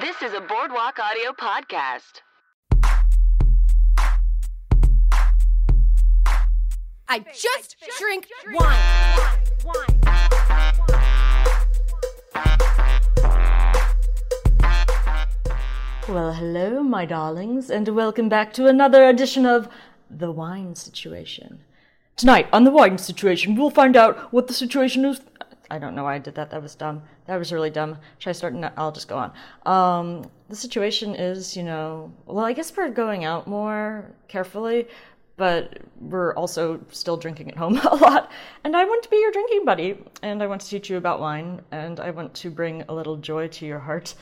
This is a Boardwalk Audio podcast. I just drink wine. Well, hello, my darlings, and welcome back to another edition of The Wine Situation. Tonight, on The Wine Situation, we'll find out what the situation is. I don't know why I did that. That was dumb. That was really dumb. Should I start? No, I'll just go on. Um, the situation is, you know, well, I guess we're going out more carefully, but we're also still drinking at home a lot. And I want to be your drinking buddy, and I want to teach you about wine, and I want to bring a little joy to your heart.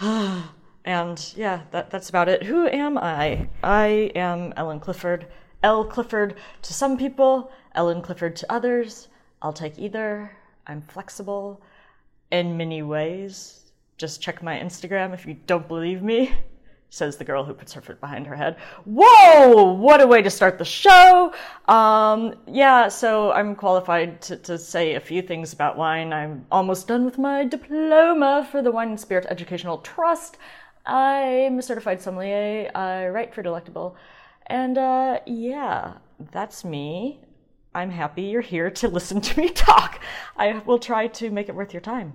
And yeah, that, that's about it. Who am I? I am Ellen Clifford. L. Clifford to some people, Ellen Clifford to others. I'll take either. I'm flexible in many ways. Just check my Instagram if you don't believe me, says the girl who puts her foot behind her head. Whoa! What a way to start the show! Um, yeah, so I'm qualified to, to say a few things about wine. I'm almost done with my diploma for the Wine and Spirit Educational Trust. I'm a certified sommelier. I write for Delectable. And uh, yeah, that's me. I'm happy you're here to listen to me talk. I will try to make it worth your time.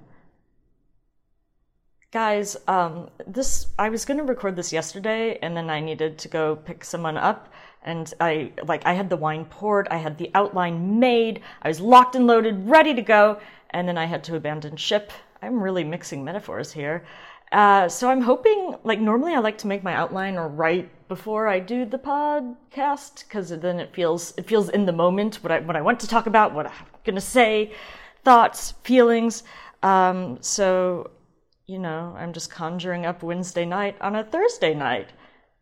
Guys, um, this I was going to record this yesterday, and then I needed to go pick someone up, and I like I had the wine poured, I had the outline made, I was locked and loaded, ready to go, and then I had to abandon ship. I'm really mixing metaphors here. Uh, so I'm hoping, like normally I like to make my outline or write before I do the podcast because then it feels it feels in the moment what I what I want to talk about, what I'm gonna say, thoughts, feelings. Um, so you know, I'm just conjuring up Wednesday night on a Thursday night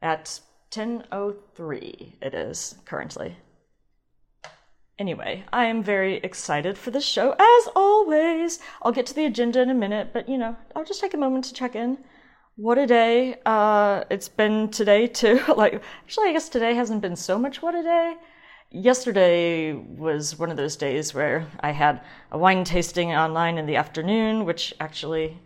at 10:03. It is currently. Anyway, I am very excited for this show, as always. I'll get to the agenda in a minute, but you know, I'll just take a moment to check in. What a day. Uh, it's been today too. like, actually, I guess today hasn't been so much what a day. Yesterday was one of those days where I had a wine tasting online in the afternoon, which actually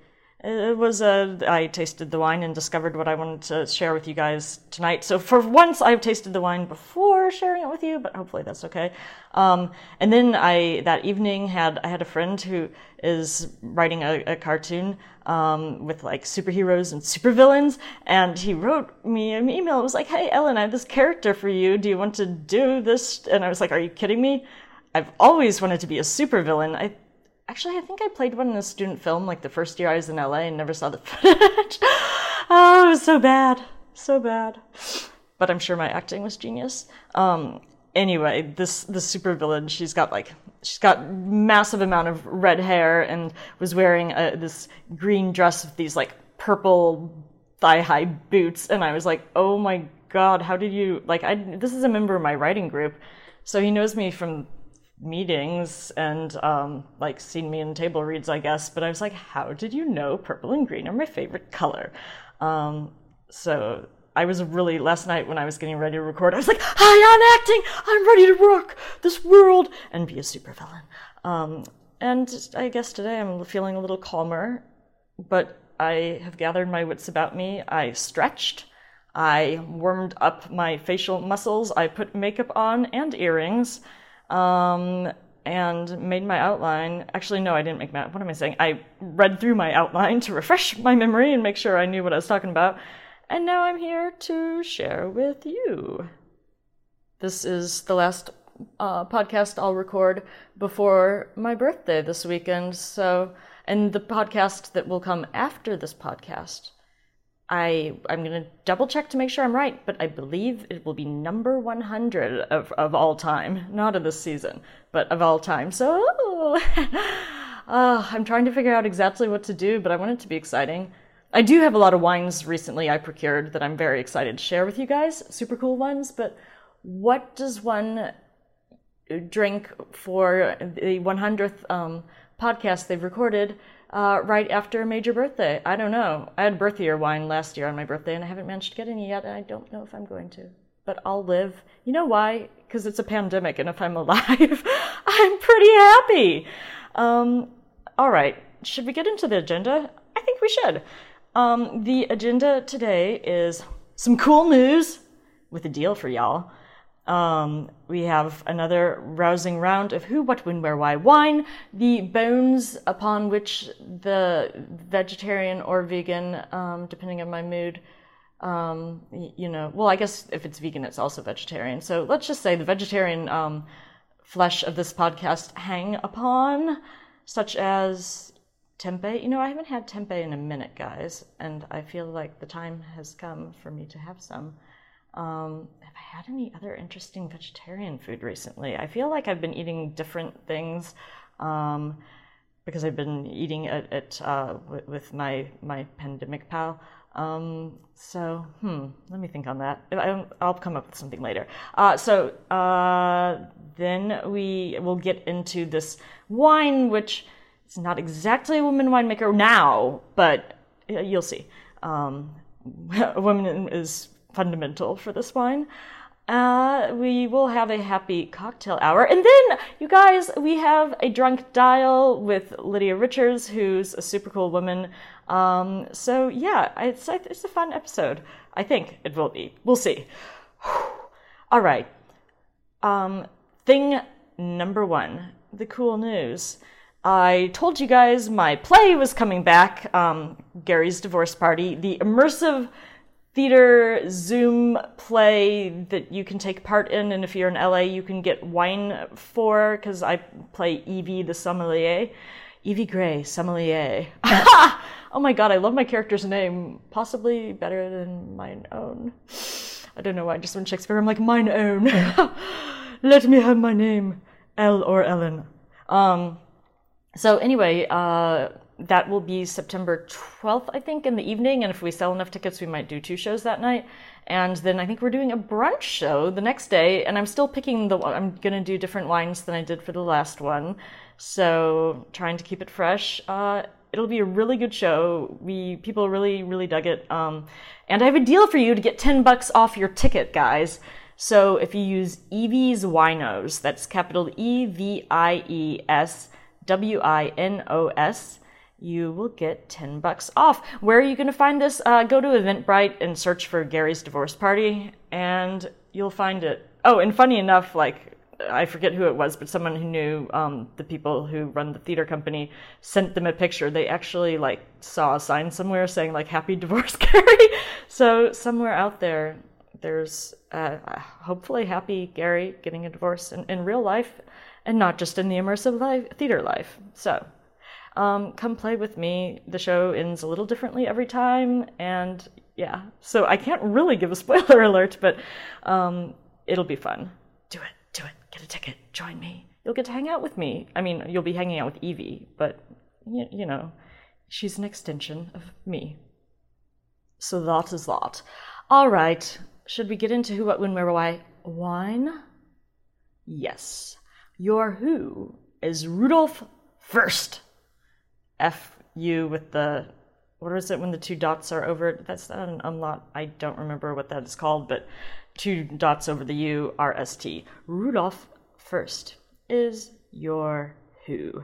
it was a I tasted the wine and discovered what I wanted to share with you guys tonight. So for once, I've tasted the wine before sharing it with you, but hopefully that's okay. Um, and then I that evening had I had a friend who is writing a, a cartoon um, with like superheroes and supervillains, and he wrote me an email. It was like, "Hey Ellen, I have this character for you. Do you want to do this?" And I was like, "Are you kidding me?" I've always wanted to be a supervillain. I Actually, I think I played one in a student film like the first year I was in LA and never saw the footage. oh, it was so bad. So bad. But I'm sure my acting was genius. Um, anyway, this the supervillain, she's got like she's got massive amount of red hair and was wearing a, this green dress with these like purple thigh high boots and I was like, "Oh my god, how did you like I this is a member of my writing group." So he knows me from meetings and um, like seen me in table reads, I guess. But I was like, how did you know purple and green are my favorite color? Um, so I was really last night when I was getting ready to record. I was like, hi, I'm acting. I'm ready to rock this world and be a supervillain. Um, and I guess today I'm feeling a little calmer, but I have gathered my wits about me. I stretched. I warmed up my facial muscles. I put makeup on and earrings um, and made my outline. Actually, no, I didn't make my. What am I saying? I read through my outline to refresh my memory and make sure I knew what I was talking about. And now I'm here to share with you. This is the last uh, podcast I'll record before my birthday this weekend. So, and the podcast that will come after this podcast I I'm gonna double check to make sure I'm right, but I believe it will be number 100 of of all time, not of this season, but of all time. So uh, I'm trying to figure out exactly what to do, but I want it to be exciting. I do have a lot of wines recently I procured that I'm very excited to share with you guys, super cool ones. But what does one drink for the 100th um, podcast they've recorded? Uh, right after a major birthday. I don't know. I had birthday year wine last year on my birthday, and I haven't managed to get any yet. And I don't know if I'm going to, but I'll live. You know why? Because it's a pandemic, and if I'm alive, I'm pretty happy. Um, all right. Should we get into the agenda? I think we should. Um, the agenda today is some cool news with a deal for y'all. Um, we have another rousing round of who, what, when, where, why, wine. The bones upon which the vegetarian or vegan, um, depending on my mood, um, you know, well, I guess if it's vegan, it's also vegetarian. So let's just say the vegetarian um, flesh of this podcast hang upon, such as tempeh. You know, I haven't had tempeh in a minute, guys, and I feel like the time has come for me to have some. Um, have I had any other interesting vegetarian food recently? I feel like I've been eating different things um, because I've been eating it, uh, with, my my pandemic pal. Um, so, hmm, let me think on that. I'll come up with something later. Uh, so uh, then we will get into this wine, which is not exactly a woman winemaker now, but uh, you'll see. Um, a woman is fundamental for this wine. Uh, we will have a happy cocktail hour. And then, you guys, we have a drunk dial with Lydia Richards, who's a super cool woman. Um, so, yeah, it's, it's a fun episode. I think it will be. We'll see. All right. Um, thing number one the cool news. I told you guys my play was coming back, um, Gary's Divorce Party, the immersive theater Zoom play that you can take part in, and if you're in LA, you can get wine for, because I play Evie the sommelier. Evie Gray, sommelier. oh my god, I love my character's name, possibly better than mine own. I don't know why, I just when Shakespeare, I'm like, mine own. Let me have my name, Elle or Ellen. Um, so anyway, uh, that will be September 12th, I think, in the evening. And if we sell enough tickets, we might do two shows that night. And then I think we're doing a brunch show the next day. And I'm still picking the, I'm going to do different wines than I did for the last one. So trying to keep it fresh. Uh, it'll be a really good show. We, people really, really dug it. Um, and I have a deal for you to get 10 bucks off your ticket, guys. So if you use Evie's Winos, that's capital E V I E S W I N O S, you will get 10 bucks off. Where are you going to find this? Uh, go to Eventbrite and search for Gary's Divorce Party, and you'll find it. Oh, and funny enough, like, I forget who it was, but someone who knew um, the people who run the theater company sent them a picture. They actually like saw a sign somewhere saying like "Happy Divorce, Gary." so somewhere out there, there's uh, hopefully happy Gary getting a divorce in, in real life, and not just in the immersive life, theater life. So um, come play with me. The show ends a little differently every time, and yeah, so I can't really give a spoiler alert, but um, it'll be fun. Do it, do it, get a ticket, join me. You'll get to hang out with me. I mean, you'll be hanging out with Evie, but you, you know, she's an extension of me. So that is that. All right, should we get into who, what, when, where, why? Wine? Yes. Your who is Rudolf Fürst. F U with the what is it when the two dots are over? That's not an umlaut. I don't remember what that is called, but two dots over the U R S T. Rudolf Fürst is your who.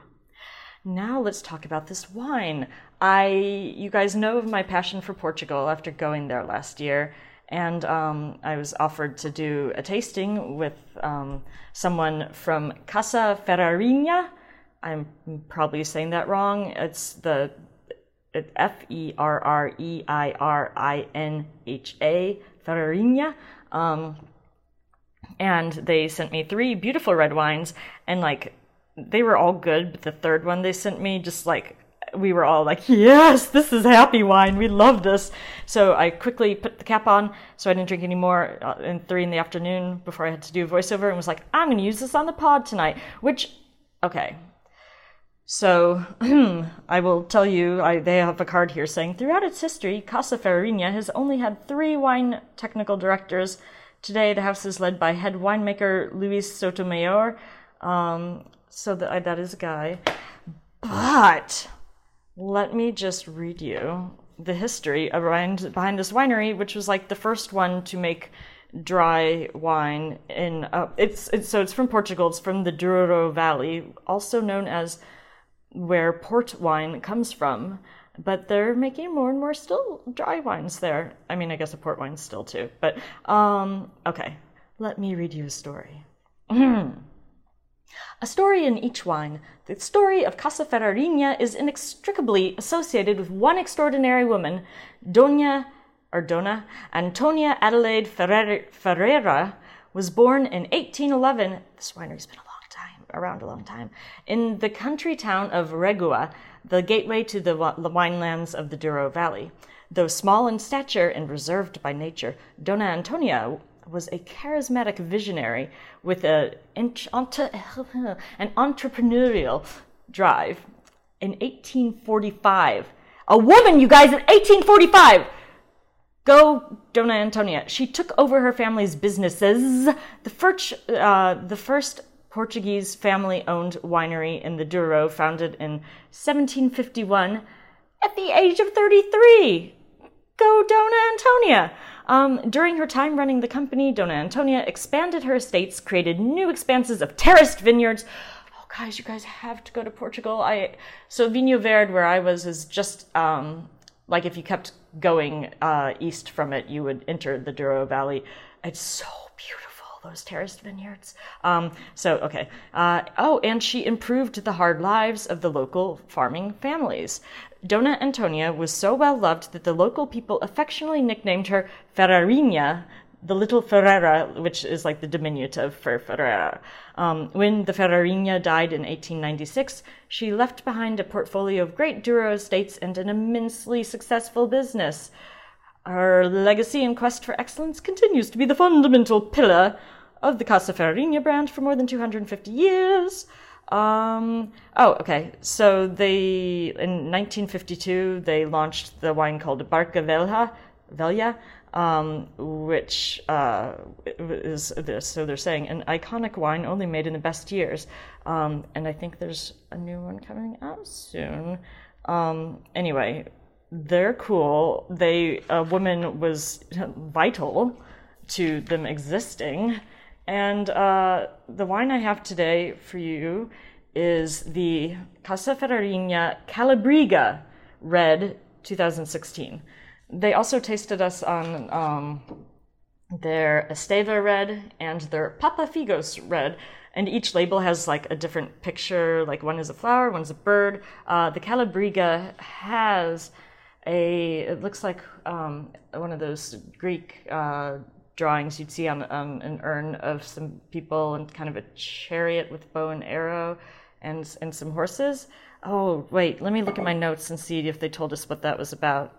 Now let's talk about this wine. I you guys know of my passion for Portugal after going there last year. And um, I was offered to do a tasting with um, someone from Casa Ferreirinha, I'm probably saying that wrong. It's the F E R R E I R I N H A, Ferreirinha. Um, and they sent me three beautiful red wines, and like they were all good, but the third one they sent me just like we were all like, yes, this is happy wine. We love this. So I quickly put the cap on so I didn't drink any more uh, in three in the afternoon before I had to do a voiceover and was like, I'm going to use this on the pod tonight. Which, okay, so I will tell you, I, they have a card here saying throughout its history, Casa Ferreirinha has only had three wine technical directors. Today, the house is led by head winemaker Luis Sotomayor. Um, so that that is a guy. But let me just read you the history behind behind this winery, which was like the first one to make dry wine in. Uh, it's it's so it's from Portugal. It's from the Douro Valley, also known as where port wine comes from. but they're making more and more still dry wines there. I mean, I guess a port wine still too. But um, okay, let me read you a story. a story in each wine. The story of Casa Ferreirinha is inextricably associated with one extraordinary woman, Dona or Dona Antonia Adelaide Ferrer- Ferreira, was born in 1811. This winery's been a long time, around a long time, in the country town of Regua, the gateway to the, wi- the winelands of the Douro Valley. Though small in stature and reserved by nature, Dona Antonia was a charismatic visionary with a, an entrepreneurial drive. In 1845, a woman, you guys, in 1845, Go, Dona Antonia. She took over her family's businesses. The first, uh, the first Portuguese family owned winery in the Douro, founded in 1751 at the age of 33. Go, Dona Antonia. Um, during her time running the company, Dona Antonia expanded her estates, created new expanses of terraced vineyards. Oh, guys, you guys have to go to Portugal. I so Vinho Verde, where I was, is just um, like if you kept going uh, east from it, you would enter the Douro Valley. It's so beautiful, those terraced vineyards. Um, so, okay. Uh, oh, and she improved the hard lives of the local farming families. Dona Antonia was so well loved that the local people affectionately nicknamed her Ferreirinha, the little Ferreira, which is like the diminutive for Ferreira. Um, when the Ferreirinha died in 1896, she left behind a portfolio of great Douro estates and an immensely successful business. Her legacy and quest for excellence continues to be the fundamental pillar of the Casa Ferreirinha brand for more than 250 years. Um, oh, okay. So they in 1952 they launched the wine called Barca Velha, Velha, um, which uh, is this. So they're saying an iconic wine only made in the best years. Um, and I think there's a new one coming out soon. Um, anyway, they're cool. They a woman was vital to them existing. And uh, the wine I have today for you is the Casa Ferreirinha Callabriga Red 2016. They also tasted us on um, their Esteva Red and their Papa Figos Red. And each label has like a different picture. Like one is a flower, one's a bird. Uh, the Callabriga has a. It looks like um, one of those Greek uh, drawings you'd see on, on an urn of some people and kind of a chariot with bow and arrow and and some horses. Oh wait, let me look at my notes and see if they told us what that was about.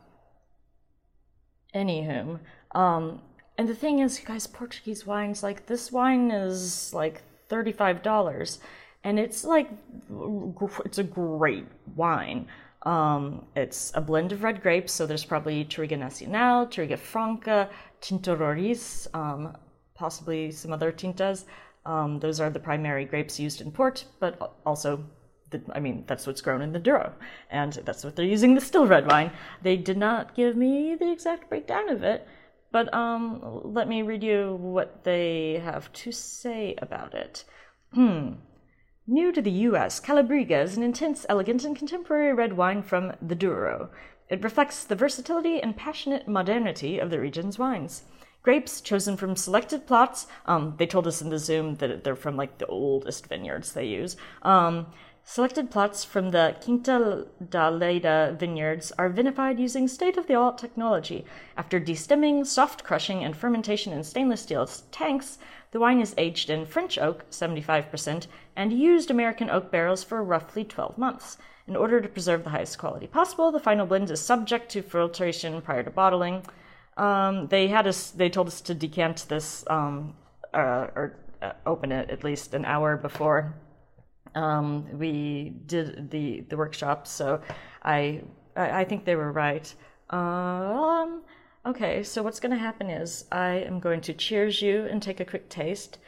Anywho, um, and the thing is, you guys, Portuguese wines like this wine is like thirty five dollars, and it's like it's a great wine. Um, it's a blend of red grapes, so there's probably Touriga Nacional, Touriga Franca, Tinta Roriz, um, possibly some other tintas. Um, those are the primary grapes used in port, but also, the, I mean, that's what's grown in the Douro, and that's what they're using the still red wine. They did not give me the exact breakdown of it, but um, let me read you what they have to say about it. Hmm. New to the US, Callabriga is an intense, elegant, and contemporary red wine from the Douro. It reflects the versatility and passionate modernity of the region's wines. Grapes chosen from selected plots. Um, they told us in the Zoom that they're from like the oldest vineyards they use. Um, selected plots from the Quinta da Leda vineyards are vinified using state of the art technology. After destemming, soft crushing, and fermentation in stainless steel tanks, the wine is aged in French oak, 75%, and used American oak barrels for roughly 12 months. In order to preserve the highest quality possible, the final blend is subject to filtration prior to bottling. Um, they had us. They told us to decant this um, uh, or uh, open it at least an hour before um, we did the the workshop. So I I, think they were right. Um, okay, so what's going to happen is I am going to cheers you and take a quick taste.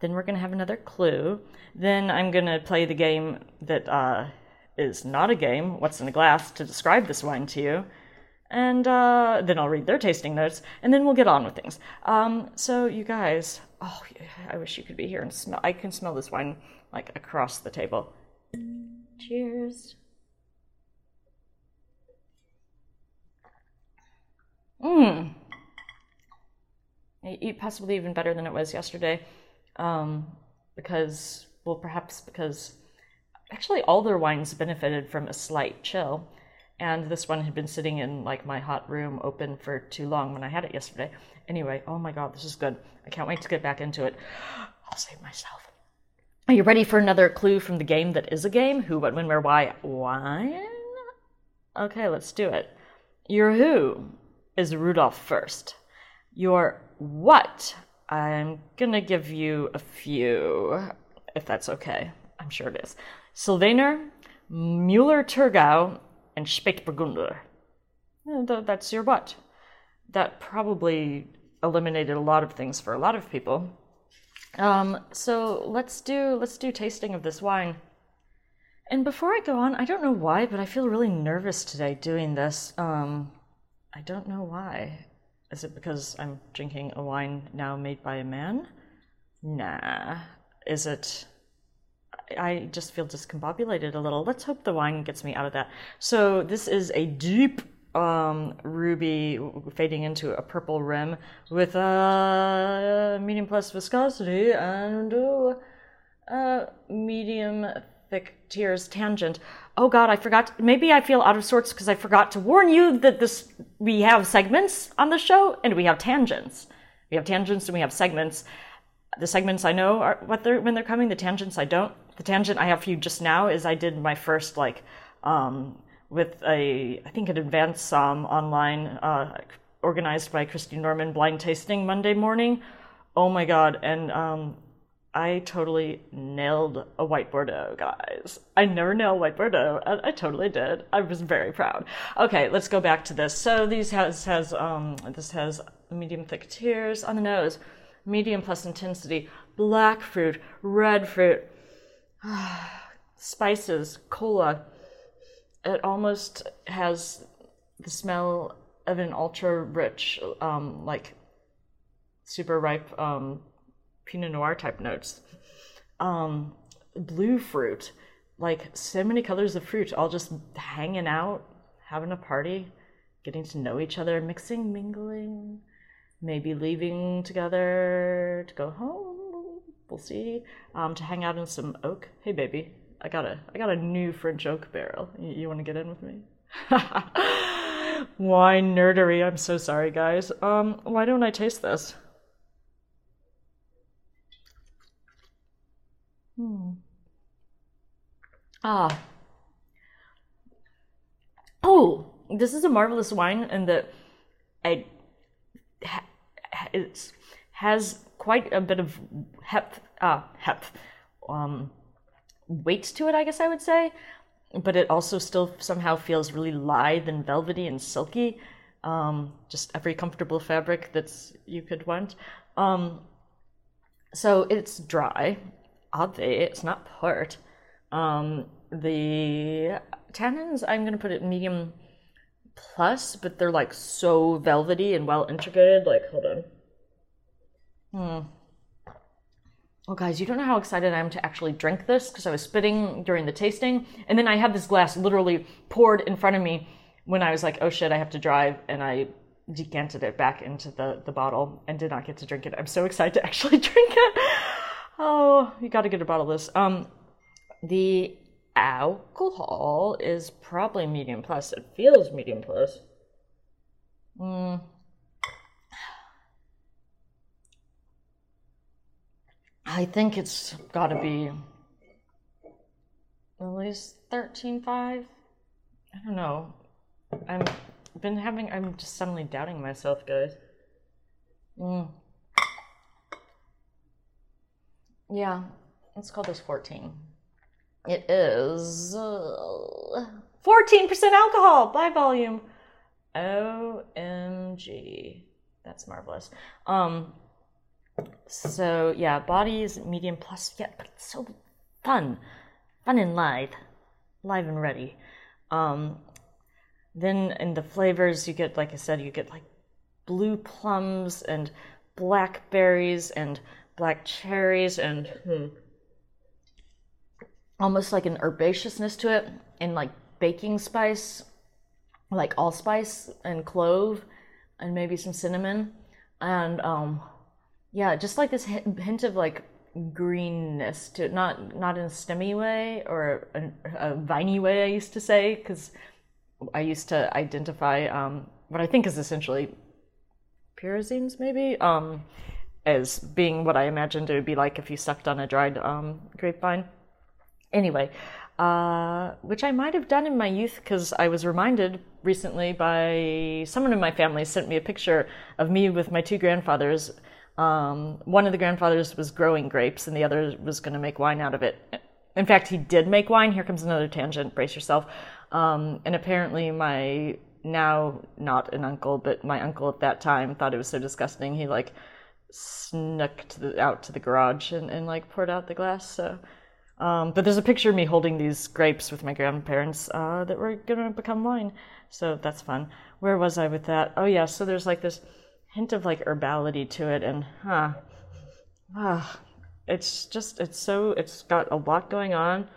Then we're going to have another clue. Then I'm going to play the game that uh, is not a game. What's in the glass to describe this wine to you and uh, then I'll read their tasting notes, and then we'll get on with things. Um, so, you guys, oh, I wish you could be here and smell. I can smell this wine like across the table. Cheers. E- possibly even better than it was yesterday. Um, because, well, perhaps because actually all their wines benefited from a slight chill. And this one had been sitting in like my hot room open for too long when I had it yesterday. Anyway, oh my god, this is good. I can't wait to get back into it. I'll save myself. Are you ready for another clue from the game that is a game? Who, what, when, where, why, wine? Okay, let's do it. You're who is Rudolf Fürst. Your what? I'm gonna give you a few, if that's okay. I'm sure it is. Sylvaner, Müller Thurgau, and Spätburgunder. That's your what? That probably eliminated a lot of things for a lot of people. Um, so let's do let's do tasting of this wine. And before I go on, I don't know why, but I feel really nervous today doing this. Um, I don't know why. Is it because I'm drinking a wine now made by a man? Nah. Is it? I just feel discombobulated a little. Let's hope the wine gets me out of that. So this is a deep um, ruby fading into a purple rim with a medium plus viscosity and uh, uh, medium thick tears tangent. Oh God, I forgot. Maybe I feel out of sorts because I forgot to warn you that this we have segments on the show and we have tangents. We have tangents and we have segments. The segments I know are what they're when they're coming. The tangents I don't. The tangent I have for you just now is I did my first like um, with a I think an advanced somm online uh, organized by Christy Norman blind tasting Monday morning. Oh my god! And um, I totally nailed a white Bordeaux, guys. I never nailed white Bordeaux, I totally did. I was very proud. Okay, let's go back to this. So these has has um this has medium thick tears on the nose, medium plus intensity, black fruit, red fruit, spices, cola. It almost has the smell of an ultra rich, um, like super ripe um, Pinot Noir type notes. Um, blue fruit, like so many colors of fruit, all just hanging out, having a party, getting to know each other, mixing, mingling, maybe leaving together to go home. We'll see. Um, to hang out in some oak. Hey, baby, I got a I got a new French oak barrel. You, you want to get in with me? Wine nerdery. I'm so sorry, guys. Um, why don't I taste this? Hmm. Ah. Oh, this is a marvelous wine, and that it it's, has quite a bit of hep, ah, hep, um, weight to it. I guess I would say, but it also still somehow feels really lithe and velvety and silky. Um, just every comfortable fabric that's you could want. Um, so it's dry, oddly, it's not port. Um, the tannins, I'm gonna put it medium plus, but they're like so velvety and well integrated. Like, hold on. Hmm. Oh, guys, you don't know how excited I am to actually drink this because I was spitting during the tasting, and then I had this glass literally poured in front of me when I was like, "Oh shit, I have to drive," and I decanted it back into the the bottle and did not get to drink it. I'm so excited to actually drink it. Oh, you got to get a bottle of this. Um, the alcohol is probably medium plus. It feels medium plus. Mm. I think it's got to be at least thirteen five. I don't know. I'm been having. I'm just suddenly doubting myself, guys. Mm. Yeah, let's call this 14. It is uh, 14% alcohol by volume. OMG. That's marvelous. Um, so yeah, body is medium plus, yeah, but it's so fun. Fun and lithe. Live and ready. Um, then in the flavors, you get, like I said, you get like blue plums and blackberries and black cherries and hmm, almost like an herbaceousness to it and like baking spice, like allspice and clove and maybe some cinnamon. And um, yeah, just like this hint, of like greenness to it. Not not in a stemmy way or a, a viney way. I used to say because I used to identify um, what I think is essentially pyrazines, maybe, um, as being what I imagined it would be like if you sucked on a dried um, grapevine. Anyway, uh, which I might have done in my youth because I was reminded recently by someone in my family sent me a picture of me with my two grandfathers. Um, one of the grandfathers was growing grapes and the other was going to make wine out of it. In fact, he did make wine. Here comes another tangent. Brace yourself. Um, and apparently, my now not an uncle, but my uncle at that time thought it was so disgusting. He like snuck to the, out to the garage and, and like poured out the glass. So, um, but there's a picture of me holding these grapes with my grandparents uh, that were gonna become wine. So that's fun. Where was I with that? Oh yeah. So there's like this hint of like herbality to it, and huh, ah, it's just it's so it's got a lot going on.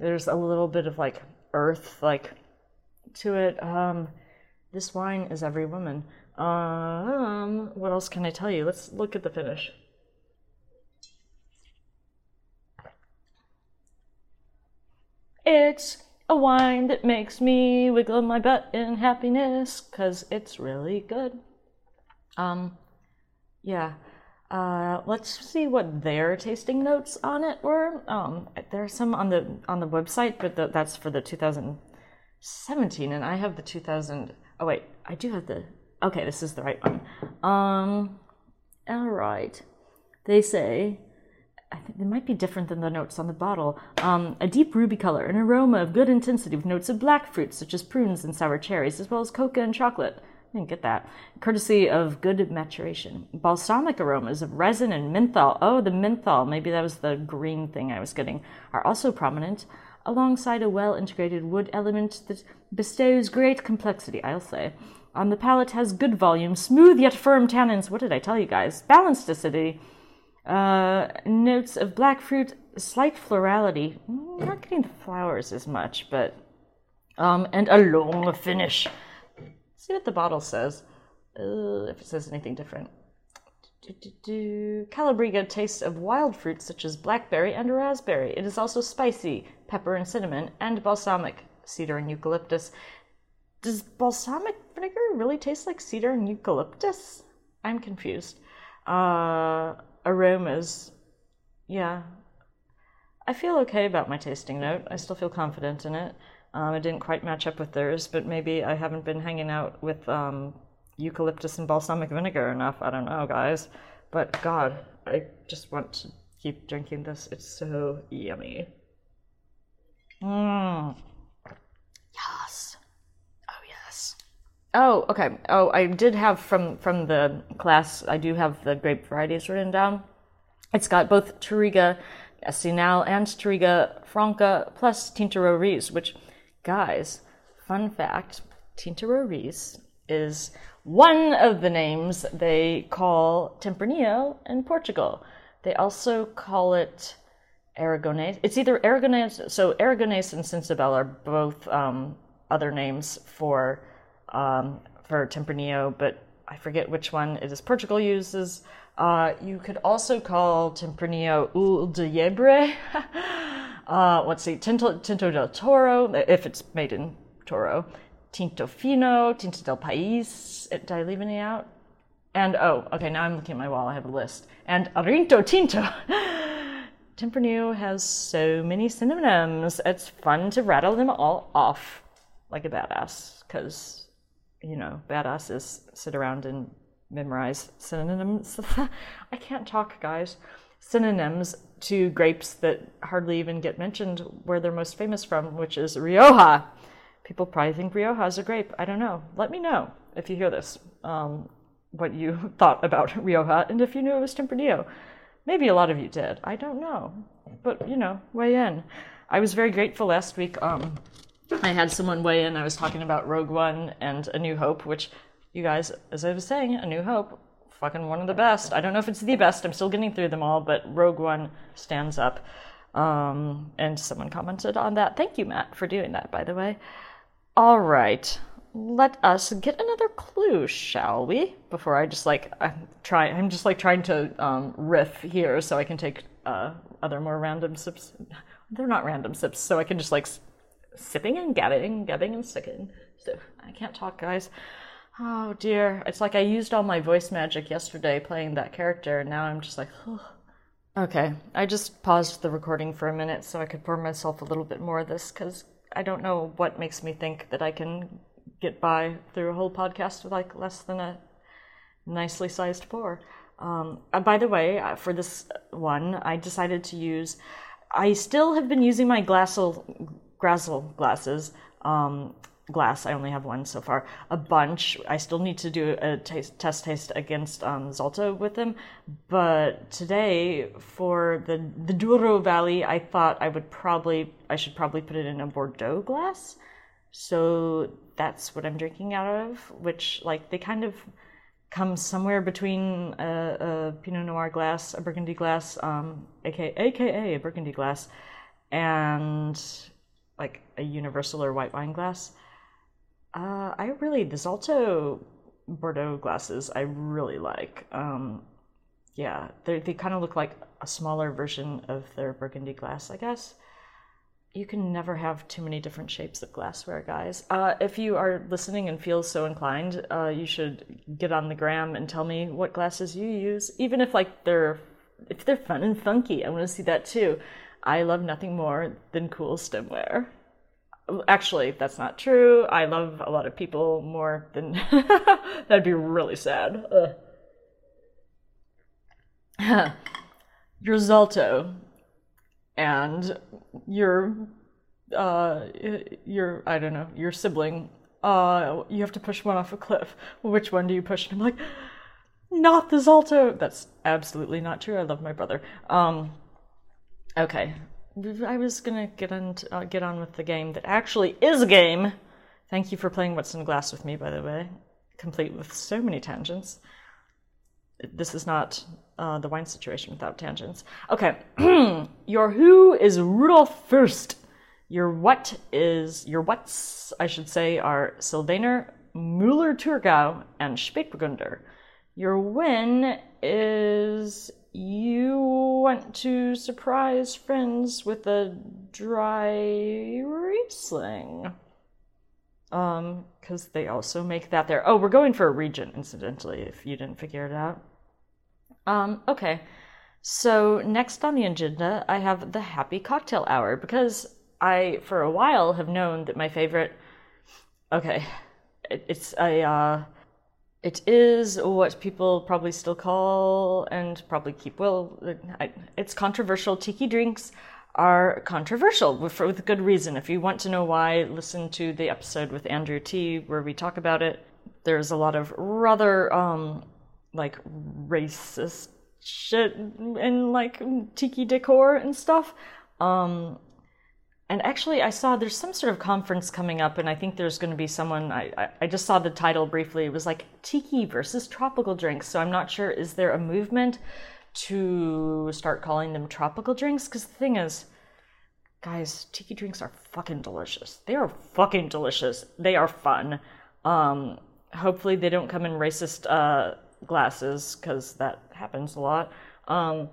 There's a little bit of like earth like to it. Um, this wine is every woman. Um, what else can I tell you? Let's look at the finish. It's a wine that makes me wiggle my butt in happiness because it's really good. Um, yeah. Uh, let's see what their tasting notes on it were. Um, there are some on the on the website, but the, that's for the 2017, and I have the 2000. Oh wait, I do have the. Okay, this is the right one. Um, all right. They say I think they might be different than the notes on the bottle. Um, a deep ruby color, an aroma of good intensity with notes of black fruits such as prunes and sour cherries, as well as coca and chocolate. I didn't get that. Courtesy of good maturation. Balsamic aromas of resin and menthol. Oh, the menthol, maybe that was the green thing I was getting, are also prominent, alongside a well integrated wood element that bestows great complexity, I'll say. On the palate has good volume, smooth yet firm tannins. What did I tell you guys? Balanced acidity. Uh, notes of black fruit, slight florality. Mm, Not getting the flowers as much, but. Um, and a long finish. See what the bottle says. Uh, if it says anything different. Do-do-do. Callabriga tastes of wild fruits such as blackberry and raspberry. It is also spicy, pepper and cinnamon, and balsamic, cedar and eucalyptus. Does balsamic vinegar really taste like cedar and eucalyptus? I'm confused. Uh, aromas. Yeah. I feel okay about my tasting note. I still feel confident in it. Um, it didn't quite match up with theirs, but maybe I haven't been hanging out with um, eucalyptus and balsamic vinegar enough. I don't know, guys. But God, I just want to keep drinking this. It's so yummy. Mmm. Yes. Oh. Okay. Oh, I did have from from the class. I do have the grape varieties written down. It's got both Touriga Nacional and Touriga Franca plus Tinta Roriz, which, guys, fun fact, Tinta Roriz is one of the names they call Tempranillo in Portugal. They also call it Aragonez. It's either Aragonez, so Aragonez and Cencibel are both um, other names for um, for Tempranillo, but I forget which one it is Portugal uses. Uh, you could also call Tempranillo Ull de Llebre. uh, let's see, Tinto, Tinto del Toro, if it's made in Toro. Tinto Fino, Tinto del País. Did I leave any out? And oh, okay, now I'm looking at my wall. I have a list. And Arinto Tinto. Tempranillo has so many synonyms. It's fun to rattle them all off like a badass, because, you know, badasses sit around and memorize synonyms. I can't talk, guys. Synonyms to grapes that hardly even get mentioned where they're most famous from, which is Rioja. People probably think Rioja is a grape. I don't know. Let me know if you hear this, um, what you thought about Rioja, and if you knew it was Tempranillo. Maybe a lot of you did. I don't know. But, you know, weigh in. I was very grateful last week. Um, I had someone weigh in. I was talking about Rogue One and A New Hope, which you guys, as I was saying, A New Hope, fucking one of the best. I don't know if it's the best. I'm still getting through them all, but Rogue One stands up. Um, and someone commented on that. Thank you, Matt, for doing that, by the way. All right, let us get another clue, shall we? Before I just like I'm try I'm just like trying to um, riff here so I can take uh, other more random sips. They're not random sips, so I can just like sipping and gabbing, gabbing and sticking. So I can't talk, guys. Oh dear, it's like I used all my voice magic yesterday playing that character, and now I'm just like. Okay, I just paused the recording for a minute so I could pour myself a little bit more of this because I don't know what makes me think that I can get by through a whole podcast with like less than a nicely sized pour. Um, uh, by the way, uh, for this one, I decided to use. I still have been using my Glassel, Grassl glasses. Um, glass. I only have one so far. A bunch. I still need to do a test taste against um, Zalto with them. But today, for the the Douro Valley, I thought I would probably I should probably put it in a Bordeaux glass. So that's what I'm drinking out of. Which like they kind of come somewhere between a, a Pinot Noir glass, a Burgundy glass, um, aka aka a Burgundy glass, and like a universal or white wine glass. Uh, I really the Zalto Bordeaux glasses I really like. Um, yeah, they they kind of look like a smaller version of their Burgundy glass, I guess. You can never have too many different shapes of glassware, guys. Uh, if you are listening and feel so inclined, uh, you should get on the gram and tell me what glasses you use, even if like they're if they're fun and funky. I want to see that too. I love nothing more than cool stemware. Actually, that's not true. I love a lot of people more than that'd be really sad. Ugh. Your Zalto and your uh your I don't know your sibling. Uh, you have to push one off a cliff. Which one do you push? And I'm like, not the Zalto. That's absolutely not true. I love my brother. Um, okay, I was gonna get on uh, get on with the game that actually is a game. Thank you for playing What's in Glass with me, by the way, complete with so many tangents. This is not uh, the wine situation without tangents. Okay, your who is Rudolf Fürst. Your what is your what's I should say are Sylvaner, Müller Thurgau, and Spätburgunder. Your win is you want to surprise friends with a dry Riesling. Um, because they also make that there. Oh, we're going for a region, incidentally, if you didn't figure it out. Um, okay. So next on the agenda, I have the happy cocktail hour because I, for a while, have known that my favorite. Okay, it, it's a. Uh, it is what people probably still call and probably keep well. It's controversial. Tiki drinks are controversial with, good reason. If you want to know why, listen to the episode with Andrew T where we talk about it. There's a lot of rather um like racist shit in like tiki decor and stuff. Um and actually, I saw there's some sort of conference coming up, and I think there's going to be someone. I, I, just saw the title briefly. It was like tiki versus tropical drinks. So I'm not sure. Is there a movement to start calling them tropical drinks? Because the thing is, guys, tiki drinks are fucking delicious. They are fucking delicious. They are fun. Um, hopefully, they don't come in racist uh, glasses because that happens a lot. Um,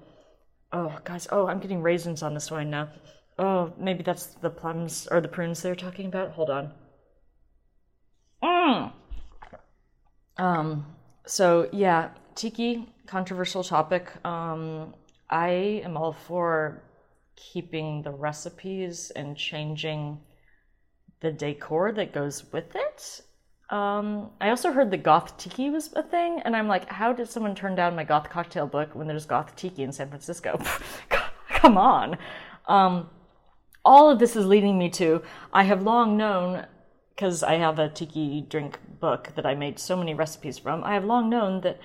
oh, guys. Oh, I'm getting raisins on this wine now. Oh, maybe that's the plums or the prunes they're talking about. Hold on. Mm. Um. So yeah, tiki controversial topic. Um, I am all for keeping the recipes and changing the decor that goes with it. Um, I also heard the goth tiki was a thing, and I'm like, how did someone turn down my goth cocktail book when there's goth tiki in San Francisco? Come on. Um, all of this is leading me to I have long known, because I have a tiki drink book that I made so many recipes from, I have long known that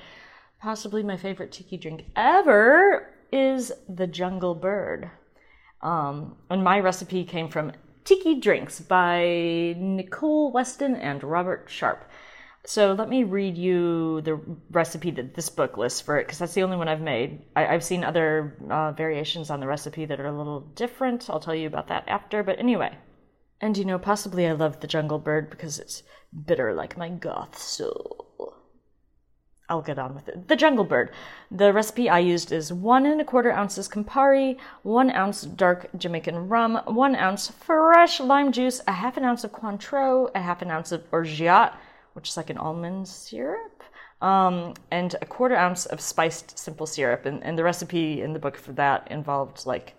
possibly my favorite tiki drink ever is the Jungle Bird. Um, and my recipe came from Tiki Drinks by Nicole Weston and Robert Sharp. So let me read you the recipe that this book lists for it, because that's the only one I've made. I, have seen other uh, variations on the recipe that are a little different. I'll tell you about that after. But anyway, And you know, possibly I love the jungle bird because it's bitter like my goth soul. I'll get on with it. The jungle bird. The recipe I used is one and a quarter ounces Campari, one ounce dark Jamaican rum, one ounce fresh lime juice, a half an ounce of Cointreau, a half an ounce of Orgeat, which is like an almond syrup, um, and a quarter ounce of spiced simple syrup. And, and the recipe in the book for that involved like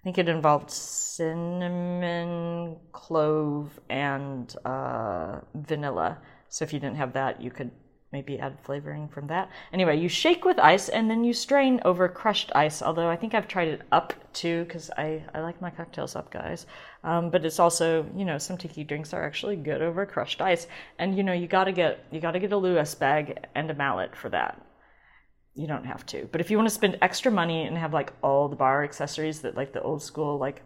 I think it involved cinnamon, clove, and uh, vanilla. So if you didn't have that, you could maybe add flavoring from that. Anyway, you shake with ice and then you strain over crushed ice. Although I think I've tried it up too because I, I like my cocktails up, guys. Um, but it's also you know some tiki drinks are actually good over crushed ice, and you know you gotta get you gotta get a Lewis bag and a mallet for that you don't have to. But if you want to spend extra money and have like all the bar accessories that like the old school like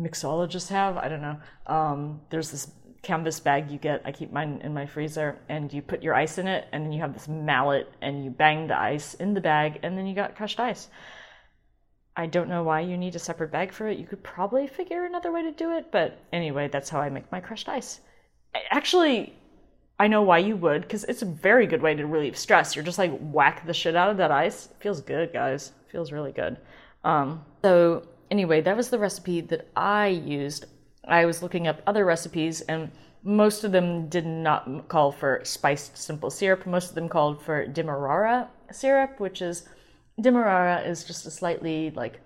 mixologists have, I don't know. Um, there's this canvas bag you get. I keep mine in my freezer, and you put your ice in it, and then you have this mallet, and you bang the ice in the bag, and then you got crushed ice. I don't know why you need a separate bag for it. You could probably figure another way to do it, but anyway, that's how I make my crushed ice. Actually, I know why you would, because it's a very good way to relieve stress. You're just like whack the shit out of that ice. It feels good, guys. It feels really good. Um, so anyway, that was the recipe that I used. I was looking up other recipes, and most of them did not call for spiced simple syrup. Most of them called for demerara syrup, which is demerara is just a slightly like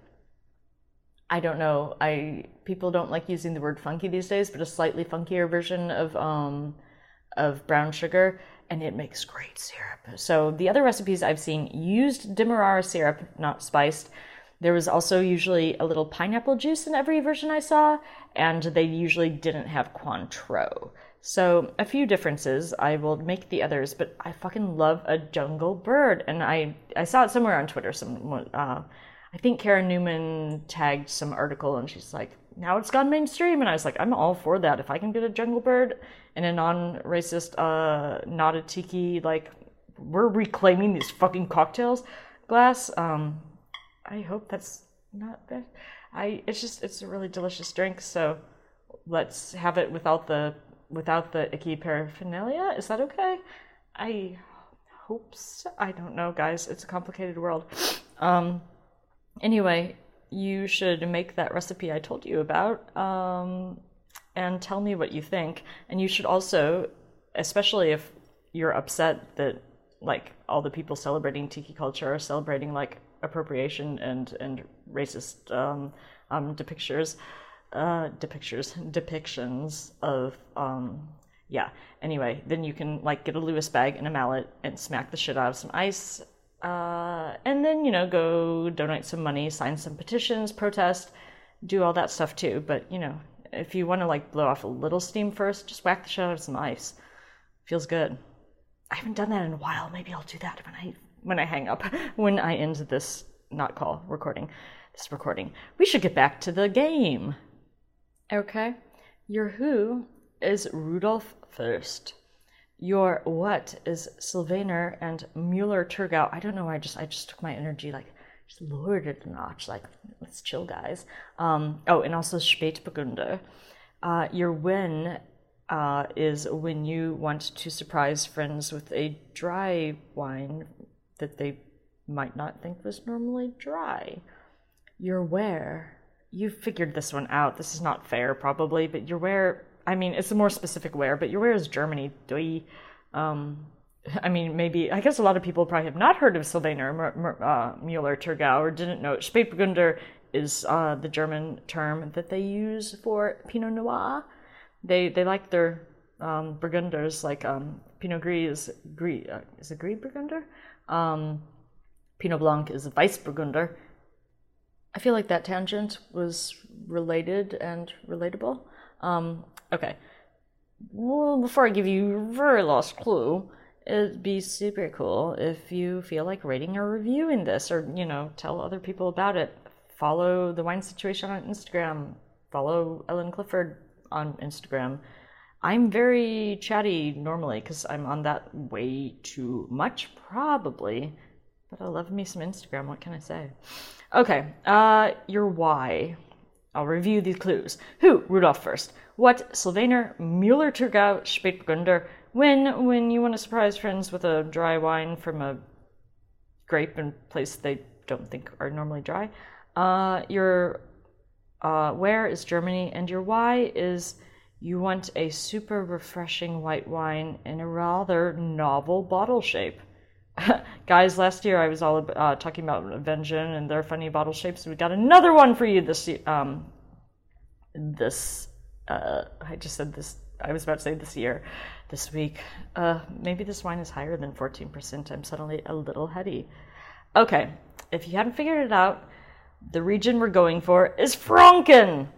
I don't know. I people don't like using the word funky these days, but a slightly funkier version of um, of brown sugar and it makes great syrup. So the other recipes I've seen used demerara syrup, not spiced. There was also usually a little pineapple juice in every version I saw, and they usually didn't have Cointreau. So a few differences. I will make the others, but I fucking love a jungle bird, and I I saw it somewhere on Twitter. Some uh, I think Karen Newman tagged some article, and she's like, now it's gone mainstream, and I was like, I'm all for that. If I can get a jungle bird in a non-racist, uh, not a tiki, like we're reclaiming these fucking cocktails glass. Um, I hope that's not bad. I it's just it's a really delicious drink, so let's have it without the without the icky paraphernalia. Is that okay? I hope so. I don't know, guys. It's a complicated world. Um, anyway, you should make that recipe I told you about um, and tell me what you think. And you should also, especially if you're upset that like all the people celebrating tiki culture are celebrating like appropriation and and racist um, um, depictures, uh, depictures, depictions of um, yeah. Anyway, then you can like get a Lewis bag and a mallet and smack the shit out of some ice uh, and then, you know, go donate some money, sign some petitions, protest, do all that stuff too. But, you know, if you want to like blow off a little steam first, just whack the shit out of some ice. Feels good. I haven't done that in a while. Maybe I'll do that when I when I hang up, when I end this not call recording, this recording. We should get back to the game. Okay. Your who is Rudolf Fürst your what is Sylvaner and Müller Thurgau. I don't know. I just I just took my energy like just lowered it a notch. Like let's chill, guys. Um, oh, and also Spätburgunder. Uh, your win uh, is when you want to surprise friends with a dry wine that they might not think was normally dry. Your where. You figured this one out. This is not fair, probably, but your where I mean, it's a more specific where, but your where is Germany. Do um, I mean, maybe, I guess a lot of people probably have not heard of Sylvaner uh, Müller Thurgau or didn't know. Spätburgunder is uh, the German term that they use for Pinot Noir. They they like their um, Burgunders, like um, Pinot Gris is, Gris, uh, is a Gris Burgunder. Um, Pinot Blanc is a Weissburgunder. I feel like that tangent was related and relatable. Um, okay. Well, before I give you a very last clue, it'd be super cool if you feel like rating or reviewing this or, you know, tell other people about it. Follow the wine situation on Instagram. Follow Ellen Clifford on Instagram. I'm very chatty normally because I'm on that way too much, probably. But I love me some Instagram. What can I say? Okay, uh, your why. I'll review these clues. Who? Rudolf Fürst. what Sylvaner Müller Thurgau Spätburgunder when when you want to surprise friends with a dry wine from a grape in place they don't think are normally dry. Uh, your uh, where is Germany, and your why is you want a super refreshing white wine in a rather novel bottle shape. Guys, last year I was all uh, talking about Vengeance and their funny bottle shapes. We got another one for you this um, this uh, I just said this. I was about to say this year, this week. Uh, maybe this wine is higher than 14%. I'm suddenly a little heady. Okay, if you hadn't figured it out, the region we're going for is Franken.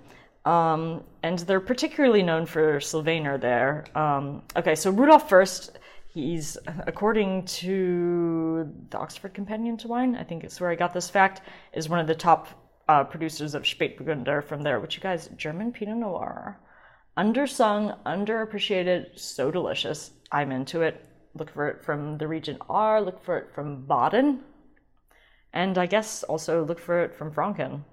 Um, and they're particularly known for Sylvaner there. Um, okay, so Rudolf Fürst, he's, according to the Oxford Companion to Wine, I think it's where I got this fact, is one of the top uh, producers of Spätburgunder from there, which you guys, German Pinot Noir. Undersung, underappreciated, so delicious. I'm into it. Look for it from the region Ahr, look for it from Baden, and I guess also look for it from Franken.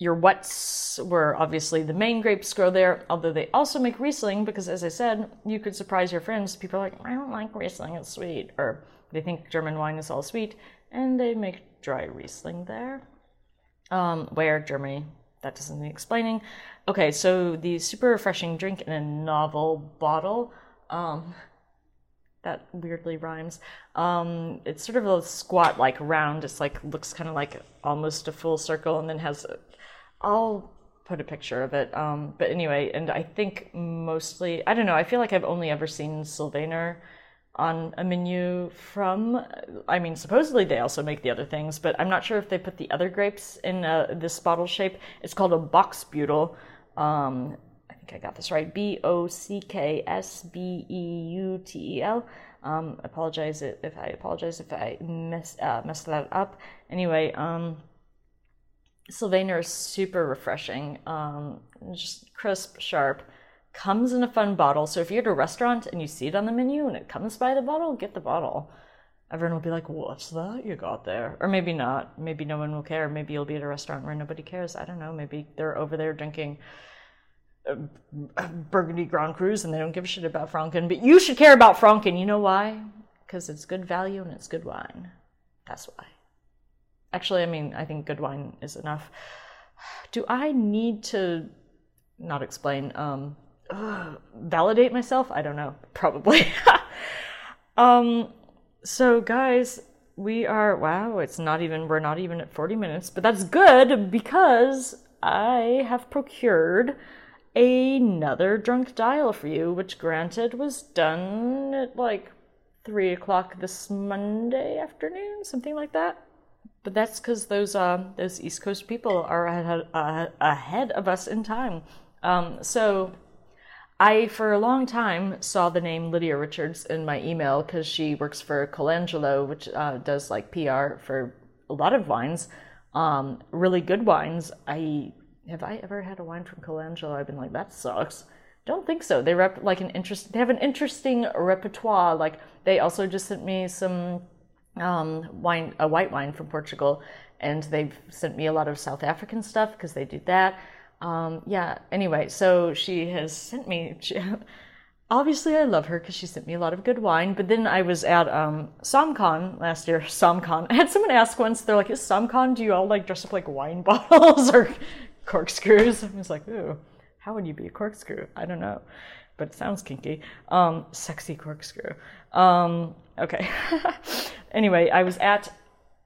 Your wets were obviously the main grapes grow there, although they also make Riesling because, as I said, you could surprise your friends. People are like, I don't like Riesling, it's sweet. Or they think German wine is all sweet, and they make dry Riesling there. Um, where Germany? That doesn't need explaining. Okay, so the super refreshing drink in a novel bottle. Um, that weirdly rhymes. Um, it's sort of a squat like round. It's like looks kind of like almost a full circle, and then has. I'll put a picture of it. Um, but anyway, and I think mostly I don't know. I feel like I've only ever seen Sylvaner on a menu from. I mean, supposedly they also make the other things, but I'm not sure if they put the other grapes in uh, this bottle shape. It's called a Bocksbeutel. Um, I think I got this right. B O C K S B E U T E L. Um, apologize if I apologize if I mess uh, messed that up. Anyway, um, Sylvaner is super refreshing. Um, just crisp, sharp. Comes in a fun bottle. So if you're at a restaurant and you see it on the menu and it comes by the bottle, get the bottle. Everyone will be like, "What's that you got there?" Or maybe not. Maybe no one will care. Maybe you'll be at a restaurant where nobody cares. I don't know. Maybe they're over there drinking Burgundy Grand Crus and they don't give a shit about Franken. But you should care about Franken. You know why? Because it's good value and it's good wine. That's why. Actually, I mean, I think good wine is enough. Do I need to not explain, um, validate myself? I don't know. Probably. um, so, guys, we are, wow, it's not even, we're not even at 40 minutes, but that's good because I have procured another drunk dial for you, which granted was done at like three o'clock this Monday afternoon, something like that. But that's because those uh, those East Coast people are ahead, uh, ahead of us in time. Um, so I, for a long time, saw the name Lydia Richards in my email because she works for Colangelo, which uh, does like PR for a lot of wines, um, really good wines. I have I ever had a wine from Colangelo? I've been like, that sucks. Don't think so. They rep like an interest. They have an interesting repertoire. Like they also just sent me some um, wine, a white wine from Portugal, and they've sent me a lot of South African stuff because they do that. Um, yeah. Anyway, so she has sent me. She, obviously, I love her because she sent me a lot of good wine. But then I was at um, SommCon last year. SommCon. I had someone ask once. They're like, "Is SommCon? Do you all like dress up like wine bottles or corkscrews. I was like, ooh, how would you be a corkscrew? I don't know, but it sounds kinky. Um, sexy corkscrew. Um, okay. anyway, I was at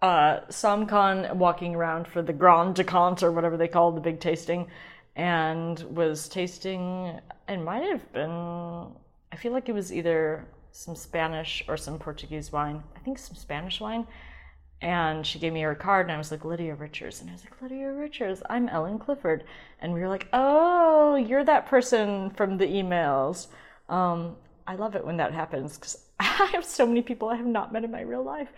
uh, SommCon walking around for the Grand Decant or whatever they call the big tasting, and was tasting. It might have been. I feel like it was either some Spanish or some Portuguese wine. I think some Spanish wine and she gave me her card and I was like Lydia Richards and I was like Lydia Richards I'm Ellen Clifford and we were like oh you're that person from the emails um, I love it when that happens because I have so many people I have not met in my real life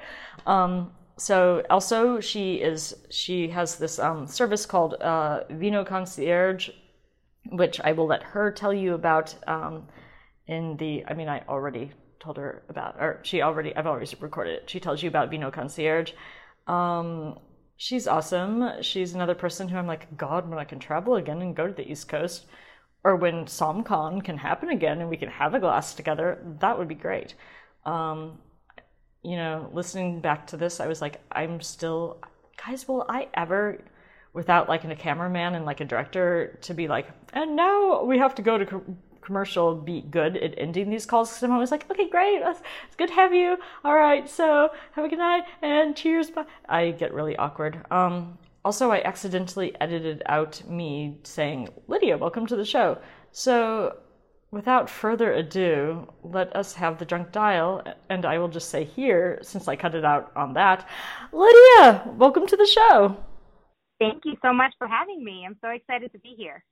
um, so also she is she has this um, service called uh, Vino Concierge which I will let her tell you about um, in the I mean I already told her about, or she already, I've always recorded it. She tells you about Vino Concierge. Um, she's awesome. She's another person who I'm like, God, when I can travel again and go to the East Coast, or when SommCon can happen again and we can have a glass together, that would be great. Um, you know, listening back to this, I was like, I'm still, guys, will I ever, without like a cameraman and like a director, to be like, and now we have to go to co- commercial, be good at ending these calls? Because I'm always like, okay, great, it's, good to have you. All right, so have a good night and cheers. Bye. I get really awkward. Um, also, I accidentally edited out me saying, Lydia, welcome to the show. So without further ado, let us have the drunk dial, and I will just say here, since I cut it out on that, Lydia, welcome to the show. Thank you so much for having me. I'm so excited to be here.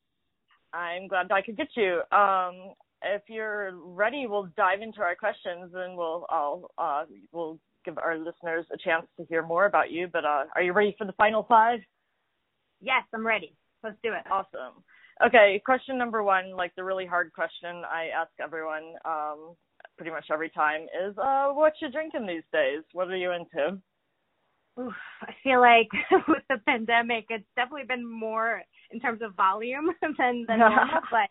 I'm glad I could get you. Um, if you're ready, we'll dive into our questions, and we'll I'll uh, we'll give our listeners a chance to hear more about you. But uh, are you ready for the final five? Yes, I'm ready. Let's do it. Awesome. Okay, question number one, like the really hard question I ask everyone um, pretty much every time is, uh, what you drinking these days? What are you into? Oof, I feel like with the pandemic, it's definitely been more in terms of volume than than normal. but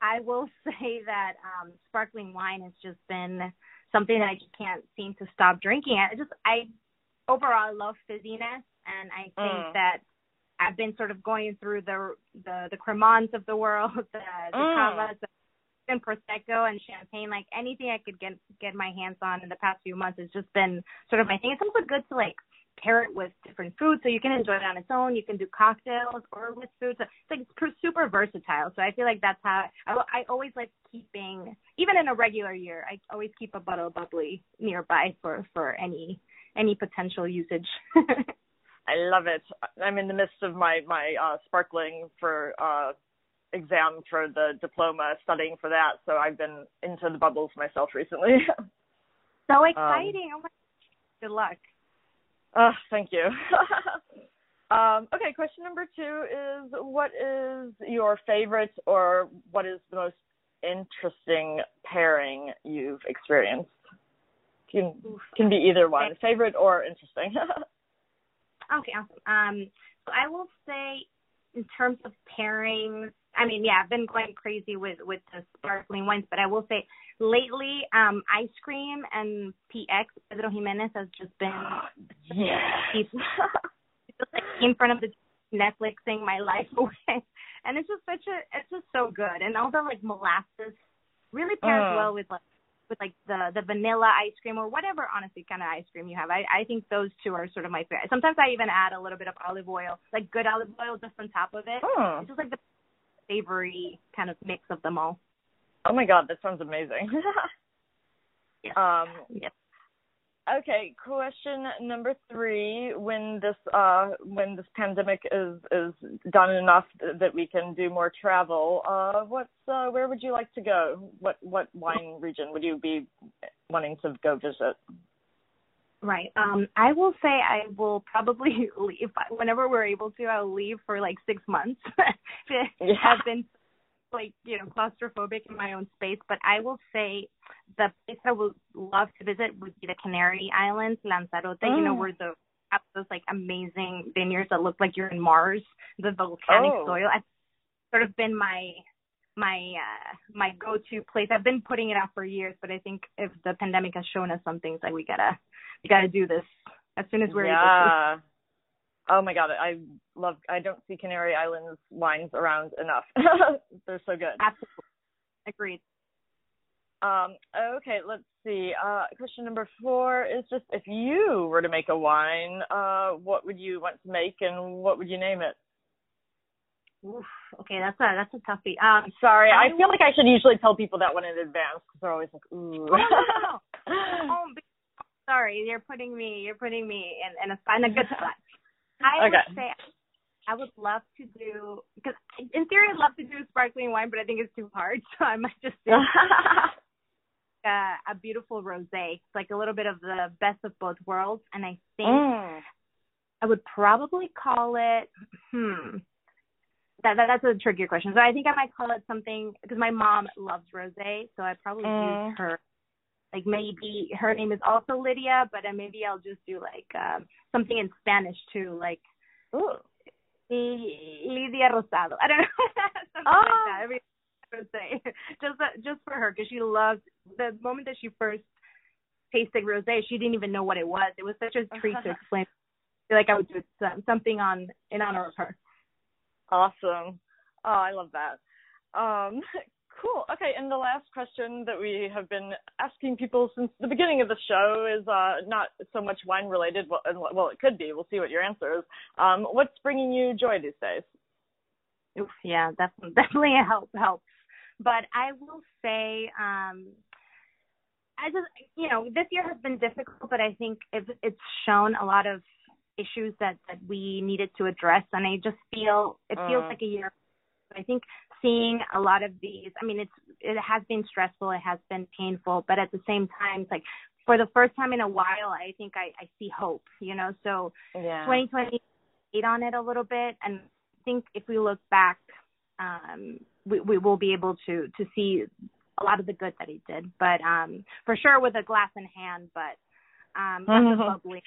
I will say that um, sparkling wine has just been something that I just can't seem to stop drinking. I just I overall I love fizziness, and I think Mm. that I've been sort of going through the the the cremants of the world, the, the Mm. cavas, and prosecco and champagne. Like anything I could get get my hands on in the past few months has just been sort of my thing. It's also good to like pair it with different foods, so you can enjoy it on its own. You can do cocktails or with food. So it's like it's super versatile. So I feel like that's how I, I always like keeping, even in a regular year, I always keep a bottle of bubbly nearby for for any any potential usage. I love it. I'm in the midst of my my uh, sparkling for uh, exam for the diploma, studying for that. So I've been into the bubbles myself recently. so exciting! oh my, good luck. Uh, thank you. um, okay, question number two is: What is your favorite, or what is the most interesting pairing you've experienced? Can can be either one, favorite or interesting. Okay, awesome. Um, so I will say, in terms of pairings, I mean, yeah, I've been going crazy with with the sparkling wines, but I will say lately, um, ice cream and PX Pedro Ximénez has just been yes. just like in front of the Netflixing my life away, and it's just such a it's just so good, and also like molasses really pairs Mm. well with like with like the the vanilla ice cream or whatever honestly kind of ice cream you have. I I think those two are sort of my favorite. Sometimes I even add a little bit of olive oil, like good olive oil, just on top of it. Hmm. It's just like the savory kind of mix of them all. Oh my god, that sounds amazing. Yes. um, Yes. okay, question number three. When this uh, when this pandemic is is done enough that we can do more travel, uh, what's uh, where would you like to go? What what wine region would you be wanting to go visit? Right. Um, I will say I will probably leave whenever we're able to. I'll leave for like six months. Yeah. I've been like you know claustrophobic in my own space, but I will say the place I would love to visit would be the Canary Islands, Lanzarote. You know Mm. where the have those like amazing vineyards that look like you're in Mars, the volcanic Oh. soil. It's sort of been my my uh my go to place. I've been putting it out for years, but I think if the pandemic has shown us some things like we gotta we gotta do this as soon as we're able to. yeah. Oh my god, I love. I don't see Canary Islands wines around enough. They're so good. Absolutely. Agreed. Um, okay, let's see. Uh, question number four is just if you were to make a wine, uh, what would you want to make and what would you name it? Oof. Okay, that's a that's a toughie. Um Sorry, I I feel like I should usually tell people that one in advance because they're always like, ooh. oh, no, no, no. be- sorry, you're putting me you're putting me in, in a in a good spot. I Okay. would say I would love to do because in theory I'd love to do sparkling wine, but I think it's too hard, so I might just do uh, a beautiful rosé. It's like a little bit of the best of both worlds, and I think Mm. I would probably call it. Hmm. That, that that's a trickier question. So I think I might call it something because my mom loves rosé, so I'd probably Mm. use her. Like maybe her name is also Lydia, but uh, maybe I'll just do like um, something in Spanish too, like Ooh. Lidia Rosado. I don't know. something Oh. like that. I mean, rosé, just uh, just for her because she loves the moment that she first tasted rosé. She didn't even know what it was. It was such a treat to explain. I feel like I would do some, something on in honor of her. Awesome. Oh, I love that. Um, cool. Okay, and the last question that we have been asking people since the beginning of the show is uh, not so much wine related. Well, well, it could be. We'll see what your answer is. Um, what's bringing you joy these days? Oof, yeah, definitely, definitely help helps. But I will say, um, I just, you know, this year has been difficult, but I think it, it's shown a lot of issues that that we needed to address, and I just feel it feels Mm. like a year. I think seeing a lot of these, I mean, it's it has been stressful, it has been painful, but at the same time, it's like for the first time in a while, I think I, I see hope, you know. So Yeah. 2020 ate on it a little bit, and I think if we look back, um, we, we will be able to to see a lot of the good that he did. But um, for sure, with a glass in hand, but um, Mhm. lovely.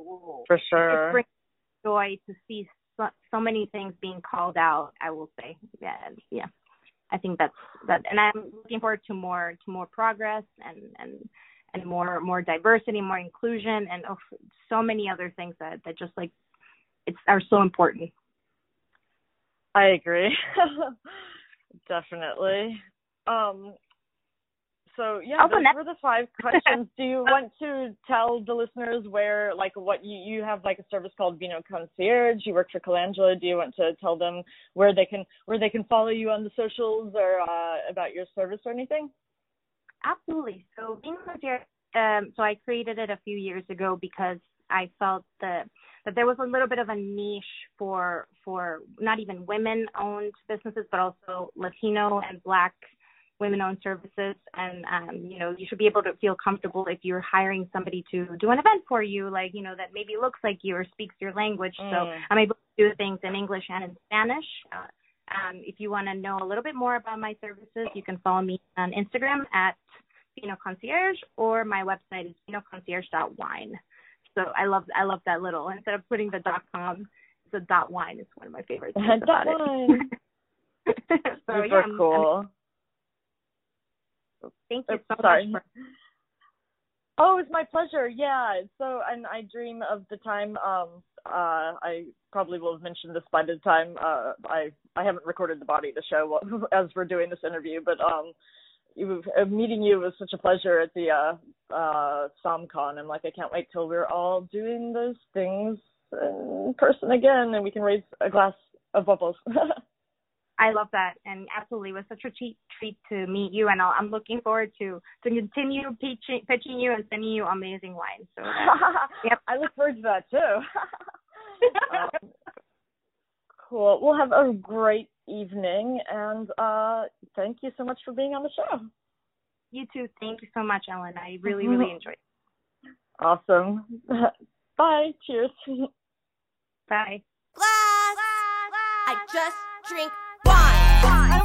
Ooh. For It sure. brings joy to see so, so many things being called out. I will say, yeah, yeah. I think that's that, and I'm looking forward to more to more progress and and and more more diversity, more inclusion, and oh, so many other things that that just like it's are so important. I agree. Definitely. Um so yeah, those were the five questions. Do you want to tell the listeners where like what you you have like a service called Vino Concierge, you work for Colangelo, do you want to tell them where they can where they can follow you on the socials or uh about your service or anything? Absolutely. So Vino Concierge, um, so I created it a few years ago because I felt that that there was a little bit of a niche for for not even women owned businesses, but also Latino and Black women owned services. And um, you know, you should be able to feel comfortable if you're hiring somebody to do an event for you, like you know that maybe looks like you or speaks your language. So Mm. I'm able to do things in English and in Spanish. Uh, um, if you want to know a little bit more about my services, you can follow me on Instagram at Vino Concierge or my website is vinoconcierge.wine. So I love I love that little instead of putting the dot com, the dot wine is one of my favorites. Dot it. wine. so Super yeah, I'm- I'm- cool. Thank you so sorry. much. Oh, it's my pleasure. Yeah. So, and I dream of the time. Um, uh, I probably will have mentioned this by the time uh, I I haven't recorded the body of the show as we're doing this interview, but um, you, uh, meeting you was such a pleasure at the uh, uh, SommCon. I'm like, I can't wait till we're all doing those things in person again, and we can raise a glass of bubbles. I love that, and absolutely, it was such a treat, treat to meet you, and I'll, I'm looking forward to to continue pitching, pitching you and sending you amazing wine. So Yep. I look forward to that too. um, cool. We'll have a great evening, and uh, thank you so much for being on the show. you too. Thank you so much, Ellen. I really, really enjoyed. it. Awesome. Bye. Cheers. Bye. I just drink wine. I don't fuck with IPAs. I just drink